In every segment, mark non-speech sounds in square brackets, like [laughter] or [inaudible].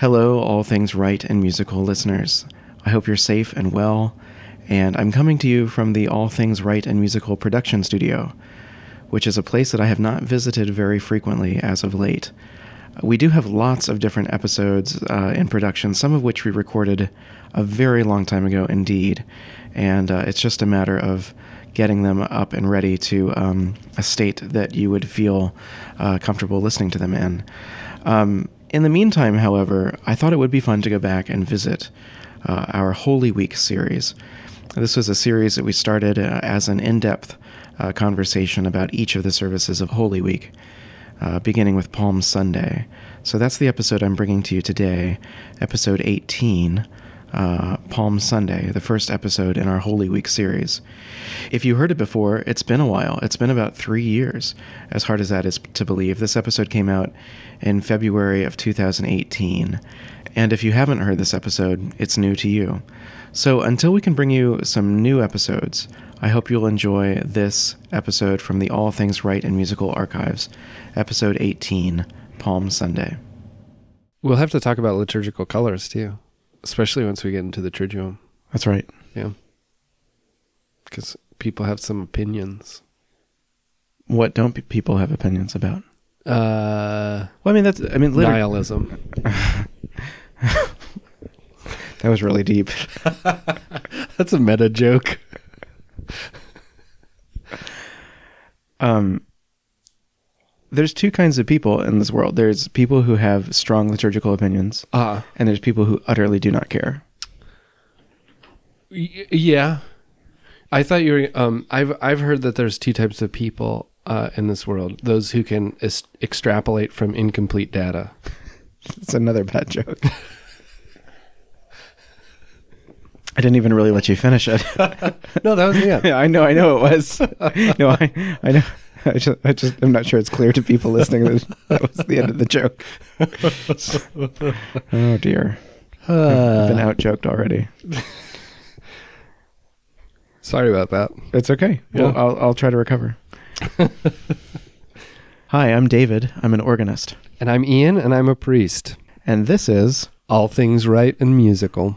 Hello, all things rite and musical listeners. I hope you're safe and well, and I'm coming to you from the All Things Rite and Musical production studio, which is a place that I have not visited very frequently as of late. We do have lots of different episodes uh, in production, some of which we recorded a very long time ago indeed, and uh, it's just a matter of getting them up and ready to um, a state that you would feel uh, comfortable listening to them in. Um, in the meantime, however, I thought it would be fun to go back and visit uh, our Holy Week series. This was a series that we started uh, as an in depth uh, conversation about each of the services of Holy Week, uh, beginning with Palm Sunday. So that's the episode I'm bringing to you today, episode 18. Uh, Palm Sunday, the first episode in our Holy Week series. If you heard it before, it's been a while. It's been about three years, as hard as that is to believe. This episode came out in February of 2018. And if you haven't heard this episode, it's new to you. So until we can bring you some new episodes, I hope you'll enjoy this episode from the All Things Rite and Musical Archives, episode 18, Palm Sunday. We'll have to talk about liturgical colors too, especially once we get into the Triduum. That's right. Yeah. Because people have some opinions. What don't pe- people have opinions about? Uh, Well, I mean, that's, I mean, literally. nihilism. [laughs] That was really deep. [laughs] That's a meta joke. um, there's two kinds of people in this world. There's people who have strong liturgical opinions, Ah, and there's people who utterly do not care. y- yeah. I thought you were. Um, I've I've heard that there's two types of people uh, in this world: those who can es- extrapolate from incomplete data. [laughs] It's another bad joke. I didn't even really let you finish it. [laughs] No, that was yeah. [laughs] yeah, I know, I know it was. no, I, I know. [laughs] I just, I just, I'm not sure it's clear to people listening that that was the end of the joke. [laughs] oh dear, I've been uh. out joked already. Sorry about that. It's okay. Well, I'll, I'll try to recover. [laughs] Hi, I'm David. I'm an organist, And I'm Ian, and I'm a priest. and this is All things rite and musical.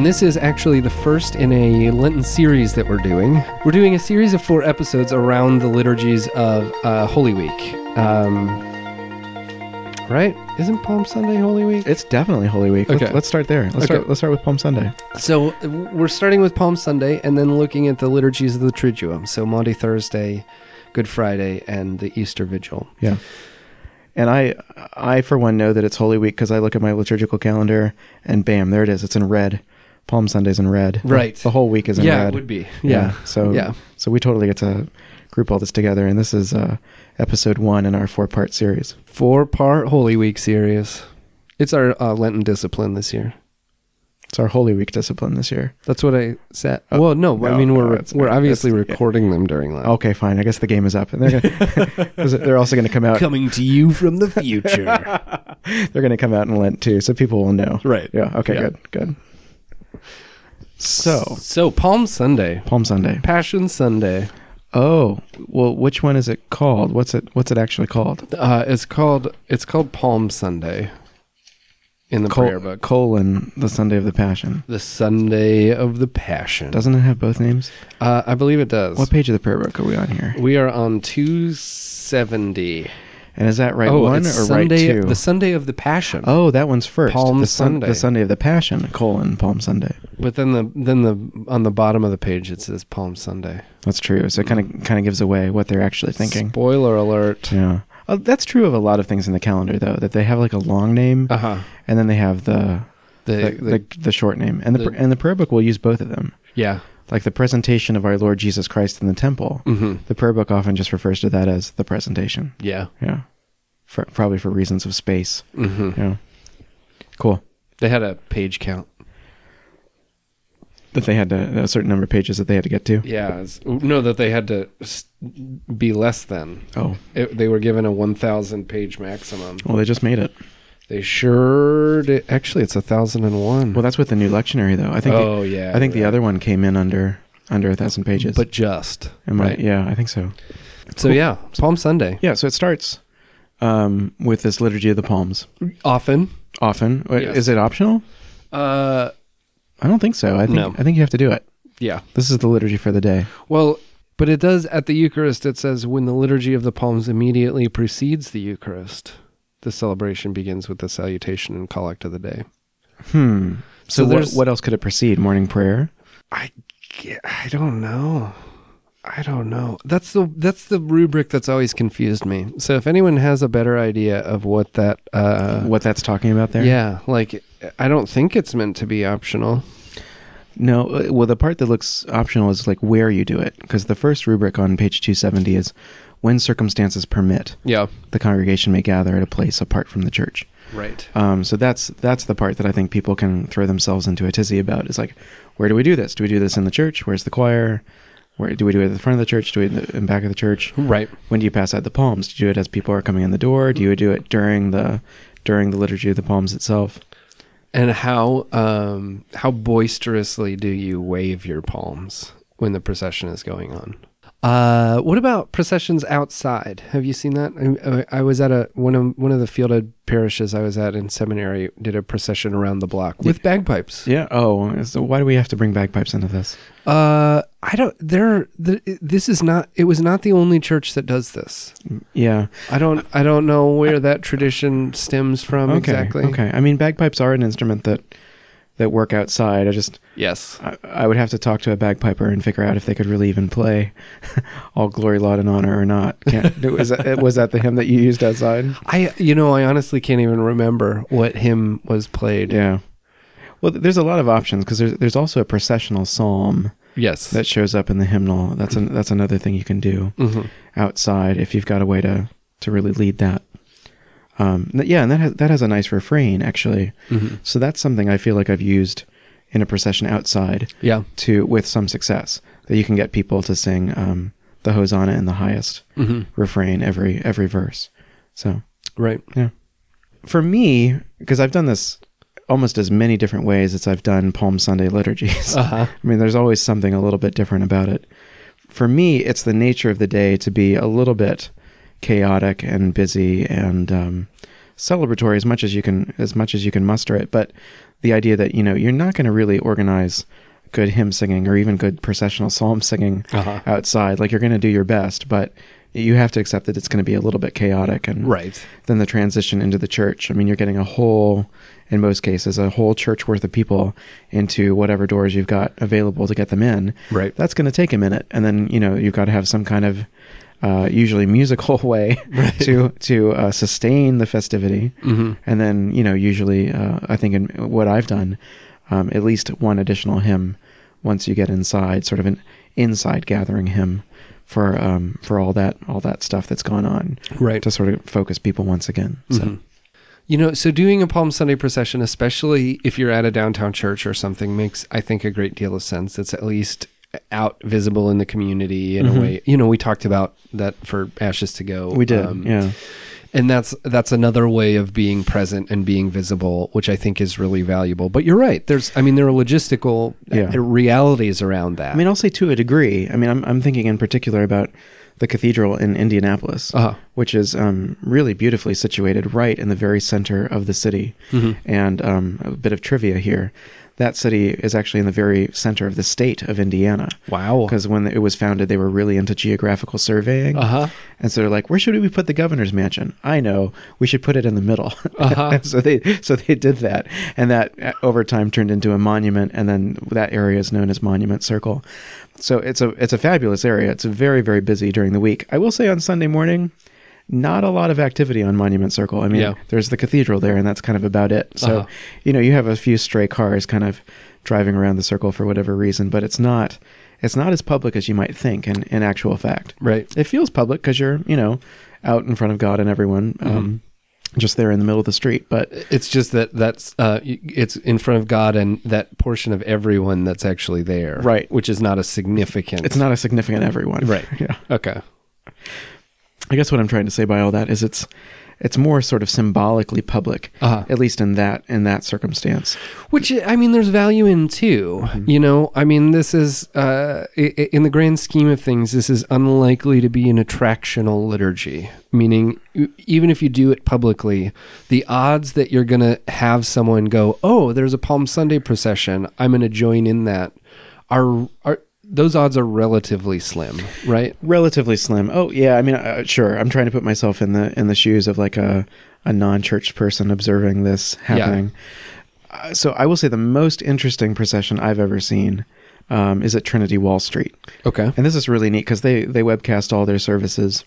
And this is actually the first in a Lenten series that we're doing. We're doing a series of four episodes around the liturgies of uh, Holy Week. Um, right? Isn't Palm Sunday Holy Week? it's definitely Holy Week. Let's, Okay. let's start there. Let's Okay. start. Let's start with Palm Sunday. So we're starting with Palm Sunday and then looking at the liturgies of the Triduum. So Maundy Thursday, Good Friday, and the Easter Vigil. Yeah. And I, I for one know that it's Holy Week because I look at my liturgical calendar and bam, there it is. It's in red. Palm Sunday's in red. Right. The, whole week is in yeah, red. it would be. Yeah. So Yeah. So we totally get to group all this together, and this is uh, episode one in our four-part series. Four part Holy Week series. It's our uh, Lenten discipline this year. It's our Holy Week discipline this year. That's what I said. Oh, well, no, I mean we're it's- we're obviously it's- yeah. recording them during Lent. Okay, fine. I guess the game is up, and they're gonna, [laughs] [laughs] 'cause they're also going to come out. Coming to you from the future. [laughs] They're going to come out in Lent too, so people will know. right. Yeah. Okay. Yeah. Good. Good. So So Palm Sunday, Palm Sunday. Passion Sunday. Oh, well, which one is it called? What's it? What's it actually called? Uh, it's called it's called Palm Sunday in the Col- prayer book. colon the Sunday of the Passion. The Sunday of the Passion. Doesn't it have both names? Uh, I believe it does. What page of the prayer book are we on here? we are on 270. And is that right oh, one or Sunday, rite two? The Sunday of the Passion. oh, that one's first. Palm the Sun- Sunday. The Sunday of the Passion, colon Palm Sunday. But then the then the on the bottom of the page it says Palm Sunday. That's true. So it kind of kind of gives away what they're actually thinking. Spoiler alert. Yeah. Oh, that's true of a lot of things in the calendar, though. That they have like a long name, Uh huh. and then they have the The, the, the, the, the short name, and the, the- and the prayer book will use both of them. yeah. Like the presentation of our Lord Jesus Christ in the temple. hmm The prayer book often just refers to that as the presentation. Yeah. Yeah. For, probably for reasons of space. hmm Yeah. Cool. They had a page count. That they had to, a certain number of pages that they had to get to. Yeah. it's- no, that they had to be less than. Oh, It, they were given a 1,000 page maximum. well, they just made it. They sure did. Actually, it's a thousand and one. Well, that's with the new lectionary, though. I think. the- oh yeah. I think the other one came in under under a thousand pages. but just Am I- yeah, I think so. So yeah, Palm Sunday. Yeah, so it starts um, with this liturgy of the palms. Often. Often, Yes. is it optional? Uh, I don't think so. I think No. I think you have to do it. yeah. This is the liturgy for the day. Well, but it does at the Eucharist. It says when the liturgy of the palms immediately precedes the Eucharist, the celebration begins with the salutation and collect of the day. Hmm. So So, what, what else could it precede? Morning prayer. I, I don't know. I don't know. That's the that's the rubric that's always confused me. So if anyone has a better idea of what that, uh, what that's talking about there? yeah, like I don't think it's meant to be optional. No. uh, Well, the part that looks optional is like where you do it, because the first rubric on page two seventy is when circumstances permit, Yeah. the congregation may gather at a place apart from the church. Right. Um, so that's that's the part that I think people can throw themselves into a tizzy about. Is like, where do we do this? Do we do this in the church? Where's the choir? Where do we do it at the front of the church? Do we do it in the back of the church? Right. When do you pass out the palms? Do you do it as people are coming in the door? Do you do it during the during the liturgy of the palms itself? And how um how boisterously do you wave your palms when the procession is going on? Uh, what about processions outside? Have you seen that? I, I was at a one of one of the fielded parishes I was at in seminary did a procession around the block with bagpipes. Yeah. Oh, so why do we have to bring bagpipes into this? Uh, I don't. There, the, this is not. It was not the only church that does this. Yeah. I don't. I don't know where that tradition stems from Okay. exactly. Okay. I mean, bagpipes are an instrument that that work outside. I just Yes. I, I would have to talk to a bagpiper and figure out if they could really even play [laughs] "All Glory, Laud, and Honor" or not. Can't, [laughs] was that was that the hymn that you used outside? I. You know. I honestly can't even remember what hymn was played. Yeah. Well, there's a lot of options because there's there's also a processional psalm Yes. that shows up in the hymnal. That's an, that's another thing you can do hmm outside if you've got a way to to really lead that. Um, yeah, and that has, that has a nice refrain actually. hmm So that's something I feel like I've used in a procession outside Yeah. to with some success that you can get people to sing um, the hosanna in the highest hmm refrain every every verse. So Right. Yeah. For me, because I've done this almost as many different ways as I've done Palm Sunday liturgies. Uh huh. [laughs] I mean, there's always something a little bit different about it. For me, it's the nature of the day to be a little bit chaotic and busy and um, celebratory as much as you can as much as you can muster it. But the idea that you know you're not going to really organize good hymn singing or even good processional psalm singing Uh huh. outside. Like you're going to do your best, but you have to accept that it's going to be a little bit chaotic and Right. then the transition into the church. I mean, you're getting a whole, in most cases, a whole church worth of people into whatever doors you've got available to get them in. Right. That's going to take a minute, and then you know you've got to have some kind of, uh, usually musical [laughs] way Right. to to uh, sustain the festivity, hmm and then you know usually uh, I think in what I've done, um, at least one additional hymn once you get inside, sort of an inside gathering hymn for um, for all that all that stuff that's gone on Right. to sort of focus people once again. So Mhm. You know, so doing a Palm Sunday procession, especially if you're at a downtown church or something, makes I think a great deal of sense. It's at least out visible in the community in Mhm. a way. You know, we talked about that for Ashes to Go. we did, um, yeah, and that's that's another way of being present and being visible, which I think is really valuable. But you're right. There's, I mean, there are logistical Yeah. uh, realities around that. I mean, I'll say to a degree. I mean, I'm I'm thinking in particular about the cathedral in Indianapolis, uh-huh. which is um, really beautifully situated right in the very center of the city. Mhm. And um, a bit of trivia here: that city is actually in the very center of the state of Indiana. Wow. Because when it was founded, they were really into geographical surveying, Uh huh. and so they're like, "Where should we put the governor's mansion?" I know we should put it in the middle. [laughs] Uh-huh. So they so they did that, and that uh, over time turned into a monument, and then that area is known as Monument Circle. So it's a it's a fabulous area. It's very very busy during the week. I will say on Sunday morning, not a lot of activity on Monument Circle. I mean, Yeah. there's the cathedral there, and that's kind of about it. So Uh-huh. you know you have a few stray cars kind of driving around the circle for whatever reason, but it's not it's not as public as you might think in, in actual fact. Right. It feels public because you're, you know, out in front of God and everyone, Mm-hmm. um, just there in the middle of the street. But It's just that that's uh, it's in front of God and that portion of everyone that's actually there, Right. Which is not a significant. it's not a significant everyone. Right. [laughs] Yeah. okay. I guess what I'm trying to say by all that is it's it's more sort of symbolically public, Uh-huh. at least in that in that circumstance. Which I mean, there's value in too. You know, I mean, this is uh, in the grand scheme of things, this is unlikely to be an attractional liturgy. Meaning, even if you do it publicly, the odds that you're going to have someone go, "Oh, there's a Palm Sunday procession. I'm going to join in that," are are those odds are relatively slim, right? Relatively slim. Oh yeah, I mean, uh, sure. I'm trying to put myself in the in the shoes of like a a non-church person observing this happening. Uh, so I will say the most interesting procession I've ever seen um, is at Trinity Wall Street. Okay. And this is really neat because they they webcast all their services,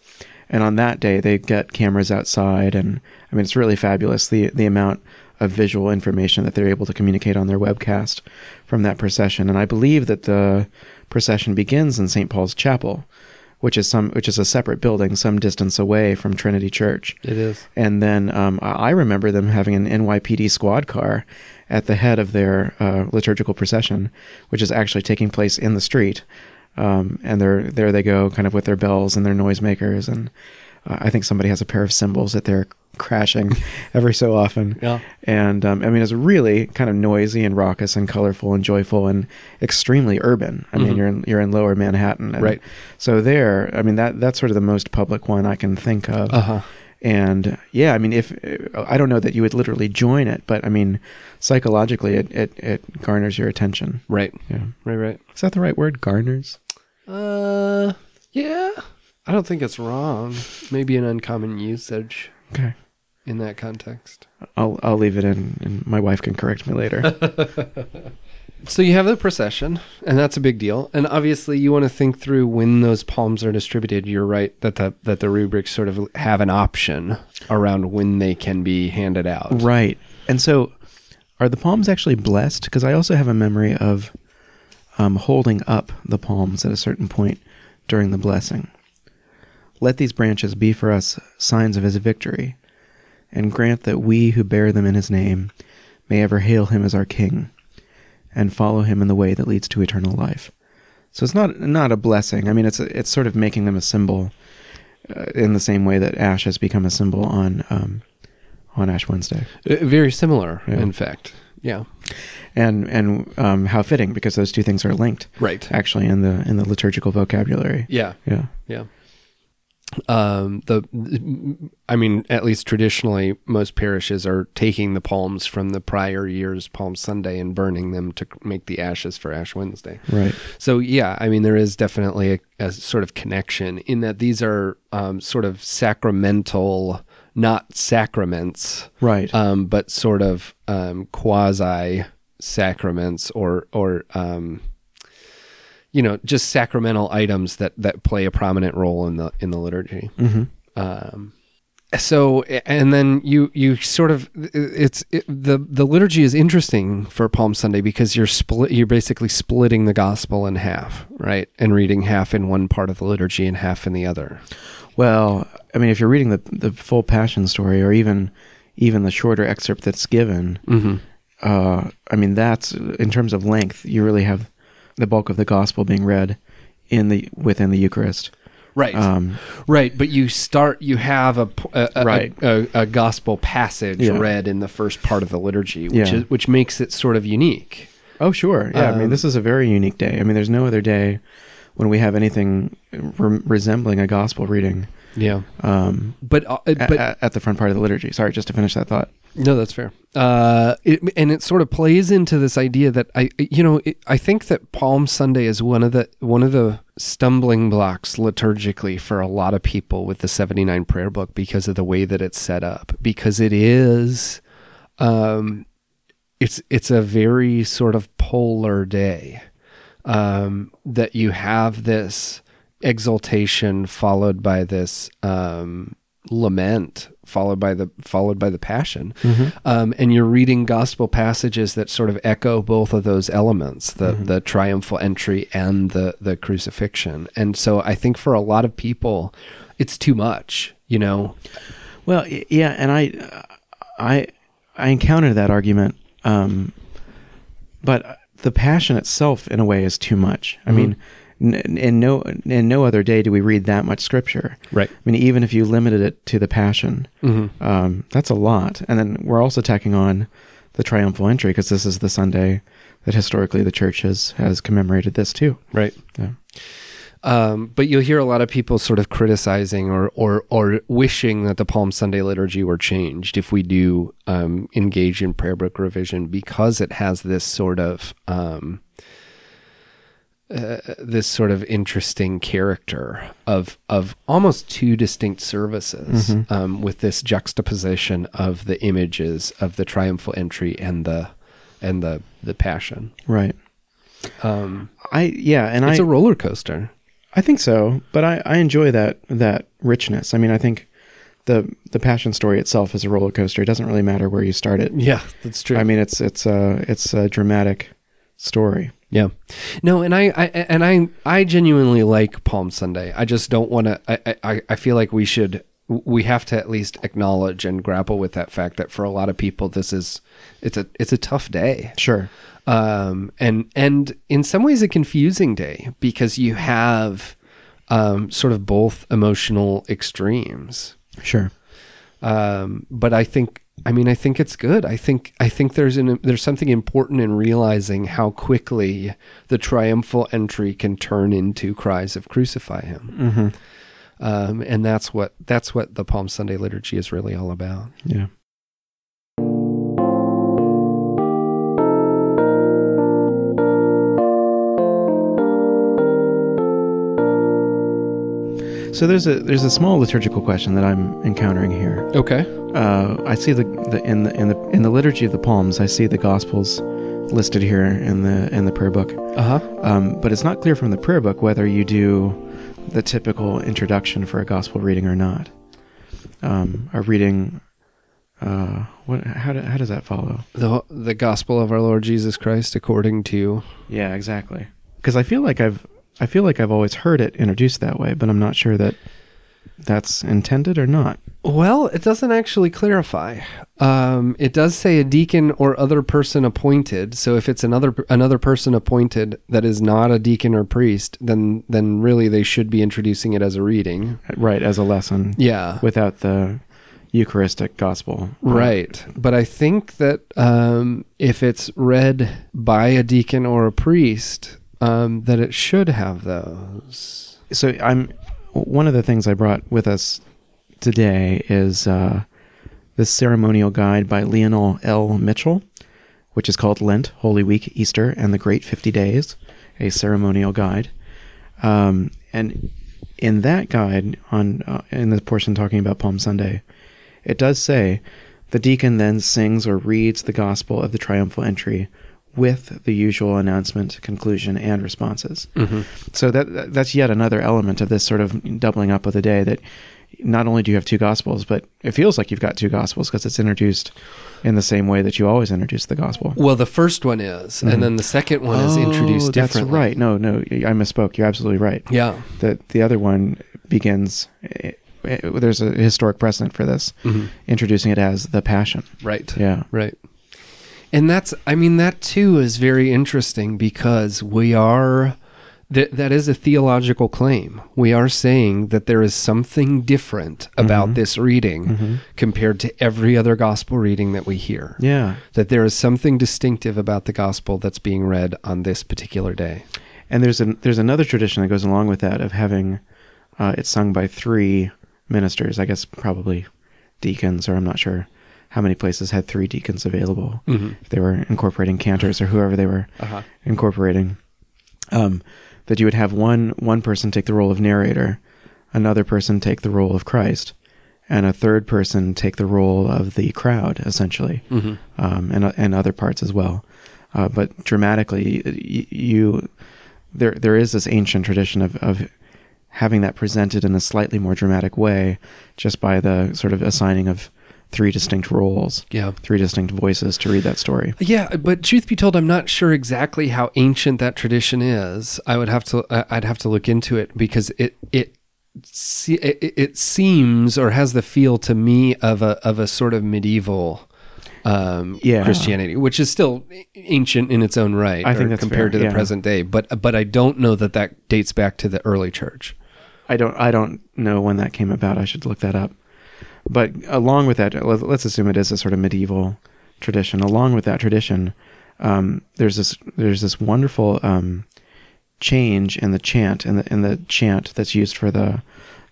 and on that day they get cameras outside, and I mean it's really fabulous the the amount of visual information that they're able to communicate on their webcast from that procession. And I believe that the procession begins in St. Paul's Chapel, which is some which is a separate building some distance away from Trinity Church. It is. And then um, I remember them having an NYPD squad car at the head of their uh, liturgical procession, which is actually taking place in the street. Um, and there, there they go, kind of with their bells and their noisemakers. And uh, I think somebody has a pair of cymbals that they're crashing [laughs] every so often. Yeah. And um, I mean, it's really kind of noisy and raucous and colorful and joyful and extremely urban. I mean, Mhm. you're in, you're in Lower Manhattan, and Right. So there, I mean, that that's sort of the most public one I can think of. Uh huh. And yeah, I mean, if I don't know that you would literally join it, but I mean, psychologically, it it, it garners your attention. Right. Yeah, Right. Right. is that the right word? Garners. Uh, yeah. I don't think it's wrong. Maybe an uncommon usage Okay, in that context. I'll I'll leave it in, and my wife can correct me later. [laughs] So you have the procession, and that's a big deal. And obviously, you want to think through when those palms are distributed. You're right that the that the rubrics sort of have an option around when they can be handed out. right. And so, are the palms actually blessed? Because I also have a memory of um, holding up the palms at a certain point during the blessing. Let these branches be for us signs of his victory, and grant that we who bear them in his name may ever hail him as our king, and follow him in the way that leads to eternal life. So it's not not a blessing. I mean, it's it's sort of making them a symbol, uh, in the same way that ash has become a symbol on um, on Ash Wednesday, Uh, Very similar, Yeah. in fact. Yeah. and and um, how fitting because those two things are linked Right. actually in the in the liturgical vocabulary. Yeah. Yeah. Yeah. Um, the, I mean, at least traditionally, most parishes are taking the palms from the prior year's Palm Sunday and burning them to make the ashes for Ash Wednesday. Right. So yeah, I mean, there is definitely a, a sort of connection in that these are um, sort of sacramental, not sacraments, Right. um, but sort of um, quasi sacraments or or um, you know just sacramental items that that play a prominent role in the in the liturgy. hmm Um, so and then you you sort of it's it, the the liturgy is interesting for Palm Sunday because you're split you're basically splitting the gospel in half, right? And reading half in one part of the liturgy and half in the other. Well, I mean, if you're reading the the full Passion story, or even even the shorter excerpt that's given, Mm-hmm. uh, I mean, that's in terms of length, you really have the bulk of the gospel being read in the within the Eucharist. Right. Um, Right, but you start. You have a a, a- Right. a, a gospel passage Yeah. read in the first part of the liturgy, which Yeah. is which makes it sort of unique. oh, sure. Yeah. I mean, Um, this is a very unique day. I mean, there's no other day when we have anything re- resembling a gospel reading Yeah, um, but uh, but a- at the front part of the liturgy. Sorry, just to finish that thought. No, that's fair. Uh, it, and it sort of plays into this idea that I, you know, it, I think that Palm Sunday is one of the one of the stumbling blocks liturgically for a lot of people with the seventy nine prayer book because of the way that it's set up. Because it is, um, it's it's a very sort of polar day. um, that you have this exaltation followed by this um, lament followed by the followed by the passion. Um, and you're reading gospel passages that sort of echo both of those elements the the triumphal entry and the the crucifixion. And so i think for a lot of people it's too much you know? Well, yeah, and I, I, I encountered that argument, um, but the passion itself, in a way, is too much. I Mhm. mean, in no in no other day do we read that much scripture. Right. I mean, even if you limited it to the Passion, hmm um, that's a lot. And then we're also tacking on the triumphal entry because this is the Sunday that historically the church has has commemorated this too. Right. Yeah. Um, but you'll hear a lot of people sort of criticizing or, or, or wishing that the Palm Sunday liturgy were changed if we do um, engage in prayer book revision because it has this sort of um, uh, this sort of interesting character of of almost two distinct services Mhm. um, with this juxtaposition of the images of the triumphal entry and the and the the passion. Right. Um, I yeah, and it's I a roller coaster. I think so, but I, I enjoy that that richness. I mean, I think the the passion story itself is a roller coaster. It doesn't really matter where you start it. Yeah, that's true. I mean, it's it's a it's a dramatic story. Yeah. No, and I, I and I I genuinely like Palm Sunday. I just don't want to I, I I feel like we should we have to at least acknowledge and grapple with that fact that for a lot of people this is it's a it's a tough day. Sure. Um and and in some ways a confusing day because you have um sort of both emotional extremes. Sure. Um but I think I mean I think it's good. I think I think there's an there's something important in realizing how quickly the triumphal entry can turn into cries of crucify him. Mm-hmm. Um, and that's what that's what the Palm Sunday liturgy is really all about. Yeah. So there's a there's a small liturgical question that I'm encountering here. Okay. Uh, I see the, the in the in the in the liturgy of the Palms. I see the Gospels listed here in the in the prayer book, Uh huh. um, but it's not clear from the prayer book whether you do the typical introduction for a gospel reading or not. Um, a reading, uh, what? How, do, how does that follow? The the gospel of our Lord Jesus Christ according to Yeah, exactly. Because I feel like I've I feel like I've always heard it introduced that way, but I'm not sure that that's intended or not. Well, it doesn't actually clarify. Um, it does say a deacon or other person appointed. So if it's another another person appointed that is not a deacon or priest, then then really they should be introducing it as a reading. Right, as a lesson Yeah. without the Eucharistic gospel. Right. But I think that um, if it's read by a deacon or a priest, um, that it should have those. So I'm one of the things I brought with us today is uh, this ceremonial guide by Lionel L. Mitchell, which is called Lent, Holy Week, Easter, and the Great Fifty Days, a ceremonial guide. Um, and in that guide, on uh, in the portion talking about Palm Sunday, it does say the deacon then sings or reads the gospel of the triumphal entry with the usual announcement, conclusion, and responses. So that that's yet another element of this sort of doubling up of the day. That not only do you have two gospels, but it feels like you've got two gospels because it's introduced in the same way that you always introduce the gospel. Well, the first one is, Mhm. and then the second one is Oh, introduced That's right. No, no, I misspoke. You're absolutely right. Yeah. The the other one begins. eh, eh, There's a historic precedent for this, Mhm. introducing it as the Passion. Right. Yeah. Right. And that's, I mean, that too is very interesting because we are, that, that is a theological claim. We are saying that there is something different about Mhm. this reading Mhm. compared to every other gospel reading that we hear. Yeah. That there is something distinctive about the gospel that's being read on this particular day. And there's an there's another tradition that goes along with that of having uh, it sung by three ministers. I guess probably deacons, or I'm not sure how many places had three deacons available. Mm-hmm. If they were incorporating cantors or whoever they were Uh-huh. incorporating. Um, that you would have one one person take the role of narrator, another person take the role of Christ, and a third person take the role of the crowd, essentially Mm-hmm. um, and and other parts as well. Uh, but dramatically, you there there is this ancient tradition of of having that presented in a slightly more dramatic way, just by the sort of assigning of three distinct roles, Yeah. three distinct voices to read that story. Yeah, but truth be told, I'm not sure exactly how ancient that tradition is. I would have to, I'd have to look into it because it it, it seems or has the feel to me of a of a sort of medieval um, Yeah. Christianity, which is still ancient in its own right. I think that's compared fair, to the yeah. present day. But but I don't know that that dates back to the early church. I don't I don't know when that came about. I should look that up. But along with that, let- let's assume it is a sort of medieval tradition. Along with that tradition, um, there's this there's this wonderful um, change in the chant in the in the chant that's used for the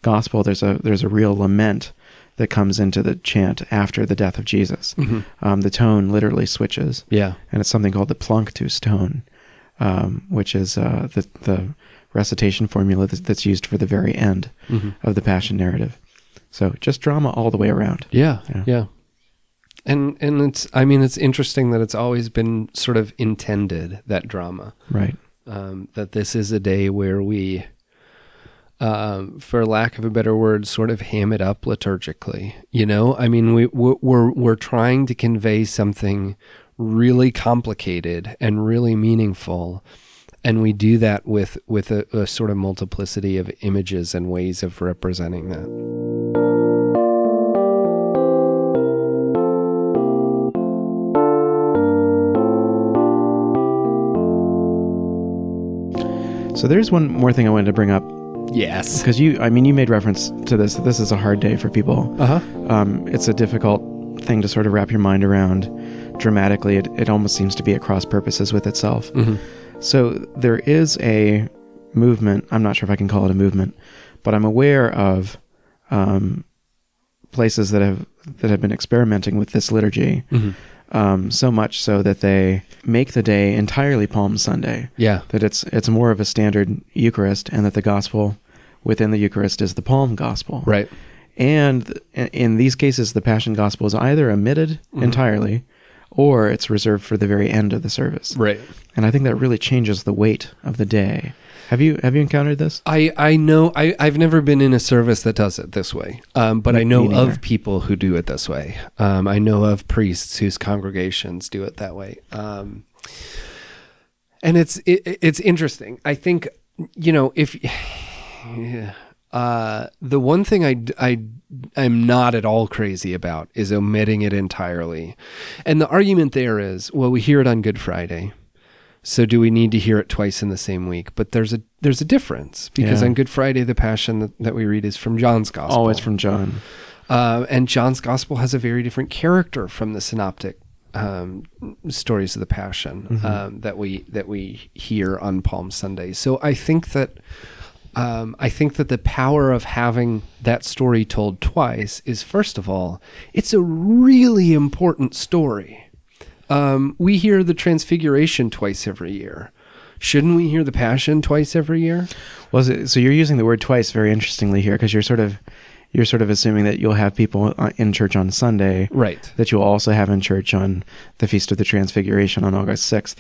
gospel. There's a there's a real lament that comes into the chant after the death of Jesus. Um, the tone literally switches Yeah. and it's something called the Planctus tone, um, which is uh, the the recitation formula that's, that's used for the very end of the Passion narrative. So just drama all the way around. Yeah, Yeah. yeah. And and it's I mean it's interesting that it's always been sort of intended that drama Right. um, that this is a day where we, um, for lack of a better word, sort of ham it up liturgically. You know, I mean we we're we're, trying to convey something really complicated and really meaningful. And we do that with with a, a sort of multiplicity of images and ways of representing that. So there's one more thing I wanted to bring up Yes. because you, I mean, you made reference to this. That this is a hard day for people. Uh huh. Um, it's a difficult thing to sort of wrap your mind around. Dramatically, it, it almost seems to be at cross purposes with itself. So there is a movement. I'm not sure if I can call it a movement, but I'm aware of um, places that have that have been experimenting with this liturgy. Um, so much so that they make the day entirely Palm Sunday. Yeah. That it's it's more of a standard Eucharist, and that the gospel within the Eucharist is the Palm Gospel. Right. And in- these cases, the Passion Gospel is either omitted Mm-hmm. entirely, or it's reserved for the very end of the service. Right. And I think that really changes the weight of the day. Have you have you encountered this? I, I know I, I've never been in a service that does it this way, um, but Me- I know of people who do it this way. Um, I know of priests whose congregations do it that way, um, and it's it, it's interesting. I think you know if [sighs] yeah, uh, the one thing I I I'm not at all crazy about is omitting it entirely, and the argument there is well we hear it on Good Friday. So do we need to hear it twice in the same week? But there's a there's a difference because Yeah. on Good Friday the Passion that, that we read is from John's Gospel. Oh, it's from John. uh, and John's Gospel has a very different character from the synoptic um, stories of the Passion um, that we that we hear on Palm Sunday. So I think that um, I think that the power of having that story told twice is first of all, it's a really important story. Um, we hear the Transfiguration twice every year. Shouldn't we hear the Passion twice every year? Well, so you're using the word twice very interestingly here because you're sort of you're sort of assuming that you'll have people uh, in church on Sunday Right. that you'll also have in church on the Feast of the Transfiguration on August 6th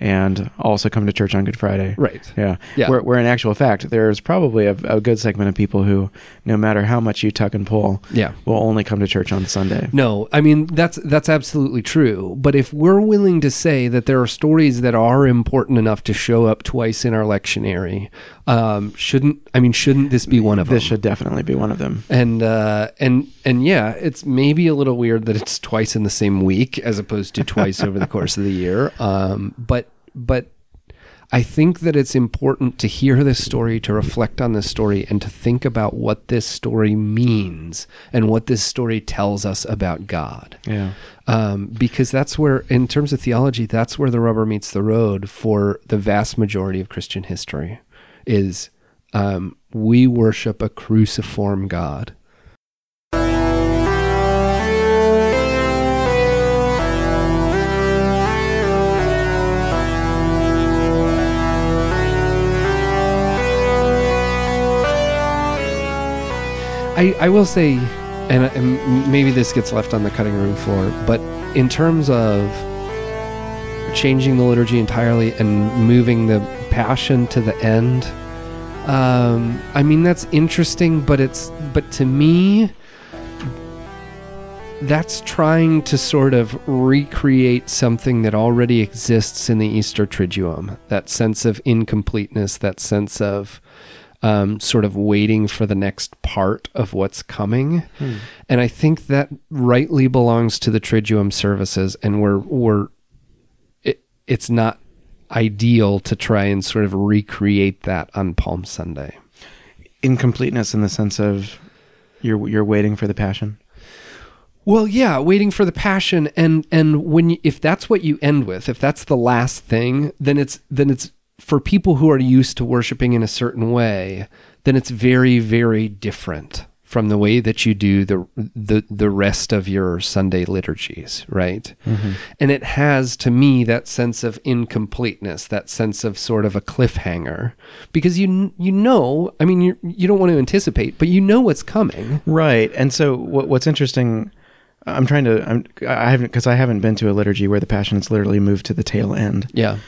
and also come to church on Good Friday. Right. Yeah. Yeah. Where, where in actual fact, there's probably a, a good segment of people who, no matter how much you tuck and pull, Yeah. will only come to church on Sunday. No, I mean that's that's absolutely true. But if we're willing to say that there are stories that are important enough to show up twice in our lectionary, um, shouldn't I mean shouldn't this be one of This them? This should definitely be one of them. and uh, and and yeah, it's maybe a little weird that it's twice in the same week as opposed to twice over the course of the year. Um, but but I think that it's important to hear this story, to reflect on this story, and to think about what this story means and what this story tells us about God Yeah. um, because that's where, in terms of theology, that's where the rubber meets the road for the vast majority of Christian history. Is um, we worship a cruciform God. I, I will say, and, and maybe this gets left on the cutting room floor, but in terms of changing the liturgy entirely and moving the passion to the end, um, I mean that's interesting, but it's but to me, that's trying to sort of recreate something that already exists in the Easter Triduum. That sense of incompleteness, that sense of um, sort of waiting for the next part of what's coming. Hmm. And I think that rightly belongs to the Triduum services, and we're we're it, it's not ideal to try and sort of recreate that on Palm Sunday. Incompleteness in the sense of you're you're waiting for the passion. Well, yeah, waiting for the passion, and and when you, if that's what you end with, if that's the last thing, then it's then it's for people who are used to worshiping in a certain way, then it's very very different from the way that you do the the the rest of your Sunday liturgies, right? Mm-hmm. And it has to me that sense of incompleteness, that sense of sort of a cliffhanger, because you you know, I mean, you you don't want to anticipate, but you know what's coming. Right. And so what, what's interesting, I'm trying to, I'm, I haven't, because I haven't been to a liturgy where the passion is literally moved to the tail end. Yeah.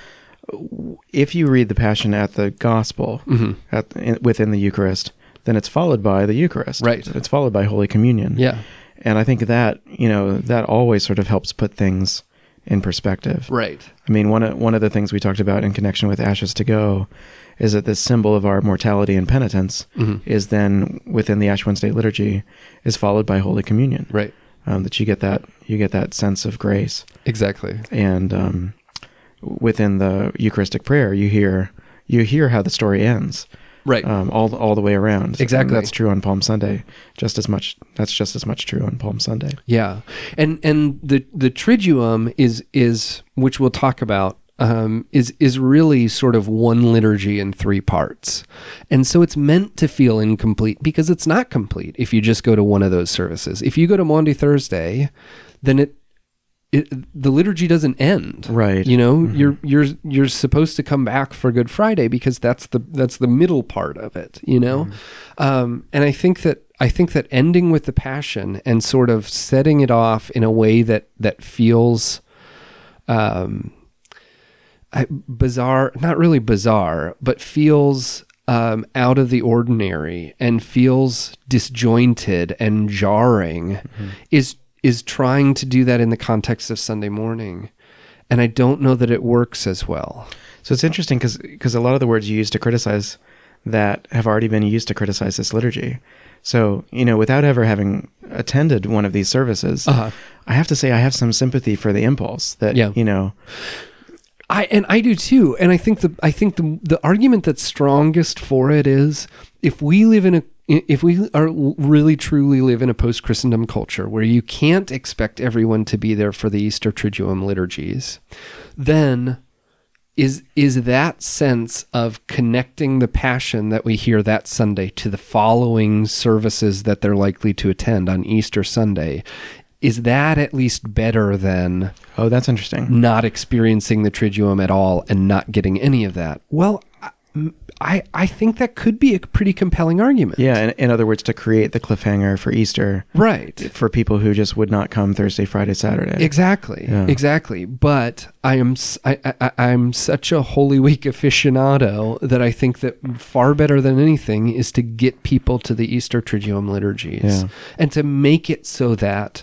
If you read the passion at the gospel, Mm-hmm. at, in, within the Eucharist, then it's followed by the Eucharist. Right. It's followed by Holy Communion. Yeah. And I think that, you know, that always sort of helps put things in perspective. Right. I mean, one of, one of the things we talked about in connection with Ashes to Go is that this symbol of our mortality and penitence Mm-hmm. is then within the Ash Wednesday liturgy is followed by Holy Communion. Right. Um, that you get that you get that sense of grace, Exactly. and um, within the Eucharistic prayer, you hear you hear how the story ends Right. um, all all the way around. Exactly. And that's true on Palm Sunday. Just as much. That's just as much true on Palm Sunday. yeah. And and the the triduum is is which we'll talk about um, is is really sort of one liturgy in three parts, and so it's meant to feel incomplete because it's not complete if you just go to one of those services. If you go to Maundy Thursday, then it. It, the liturgy doesn't end, Right. You know, you're you're you're supposed to come back for Good Friday because that's the that's the middle part of it, you know. Um, and I think that I think that ending with the Passion and sort of setting it off in a way that that feels um, I, bizarre, not really bizarre, but feels um, out of the ordinary and feels disjointed and jarring is is trying to do that in the context of Sunday morning. And I don't know that it works as well. So it's interesting because a lot of the words you use to criticize that have already been used to criticize this liturgy. So you know, without ever having attended one of these services, Uh-huh. I have to say I have some sympathy for the impulse that Yeah. you know. I and I do too. And I think the I think the the argument that's strongest for it is if we live in a if we are really truly live in a post Christendom culture where you can't expect everyone to be there for the Easter Triduum liturgies, then is is that sense of connecting the passion that we hear that Sunday to the following services that they're likely to attend on Easter Sunday is that at least better than Oh, that's interesting. not experiencing the triduum at all and not getting any of that. Well, I I think that could be a pretty compelling argument. Yeah, in, in other words, to create the cliffhanger for Easter Right. for people who just would not come Thursday, Friday, Saturday. Exactly. Yeah. Exactly. But I am I, I, I'm such a Holy Week aficionado that I think that far better than anything is to get people to the Easter Triduum liturgies Yeah. and to make it so that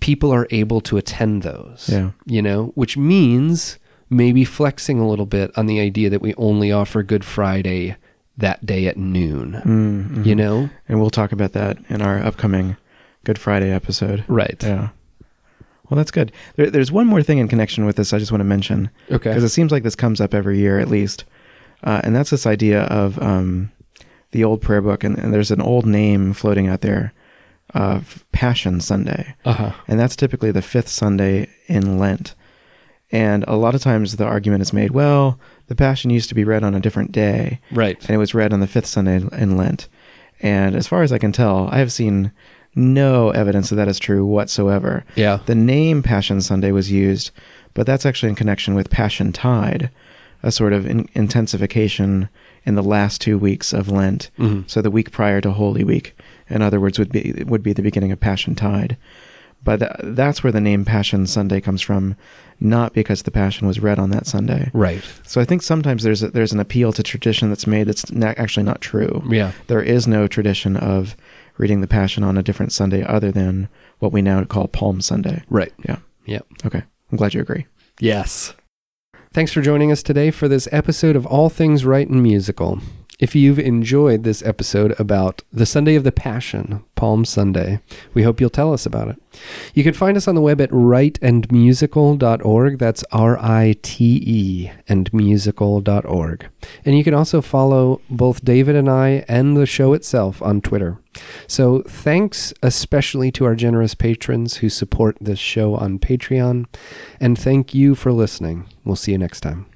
people are able to attend those. Yeah. You know, which means maybe flexing a little bit on the idea that we only offer Good Friday that day at noon. Mm, You know? and we'll talk about that in our upcoming Good Friday episode. Right. Yeah. Well, that's good. There, there's one more thing in connection with this I just want to mention. Okay. Because it seems like this comes up every year at least. Uh, and that's this idea of um, the old prayer book. And, and there's an old name floating out there of Passion Sunday. Uh-huh. And that's typically the fifth Sunday in Lent. And a lot of times the argument is made, well, the Passion used to be read on a different day Right. and it was read on the fifth Sunday in Lent. And as far as I can tell, I have seen no evidence that that is true whatsoever. Yeah. The name Passion Sunday was used, but that's actually in connection with Passion Tide, a sort of in- intensification in the last two weeks of Lent. Mhm. So the week prior to Holy Week, in other words, would be would be the beginning of Passion Tide. But th- that's where the name Passion Sunday comes from, not because the Passion was read on that Sunday. Right. So I think sometimes there's a, there's an appeal to tradition that's made that's not, actually not true. Yeah. There is no tradition of reading the Passion on a different Sunday other than what we now call Palm Sunday. Right. Yeah. Yep. Okay. I'm glad you agree. Yes. Thanks for joining us today for this episode of All Things Rite and Musical. If you've enjoyed this episode about the Sunday of the Passion, Palm Sunday, we hope you'll tell us about it. You can find us on the web at riteandmusical.org. That's R I T E and musical.org. And you can also follow both David and I and the show itself on Twitter. So thanks especially to our generous patrons who support this show on Patreon. And thank you for listening. We'll see you next time.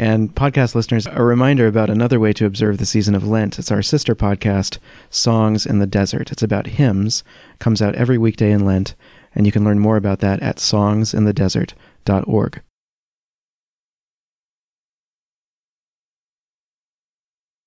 And podcast listeners, a reminder about another way to observe the season of Lent. It's our sister podcast, Songs in the Desert. It's about hymns, comes out every weekday in Lent, and you can learn more about that at songsinthedesert.org.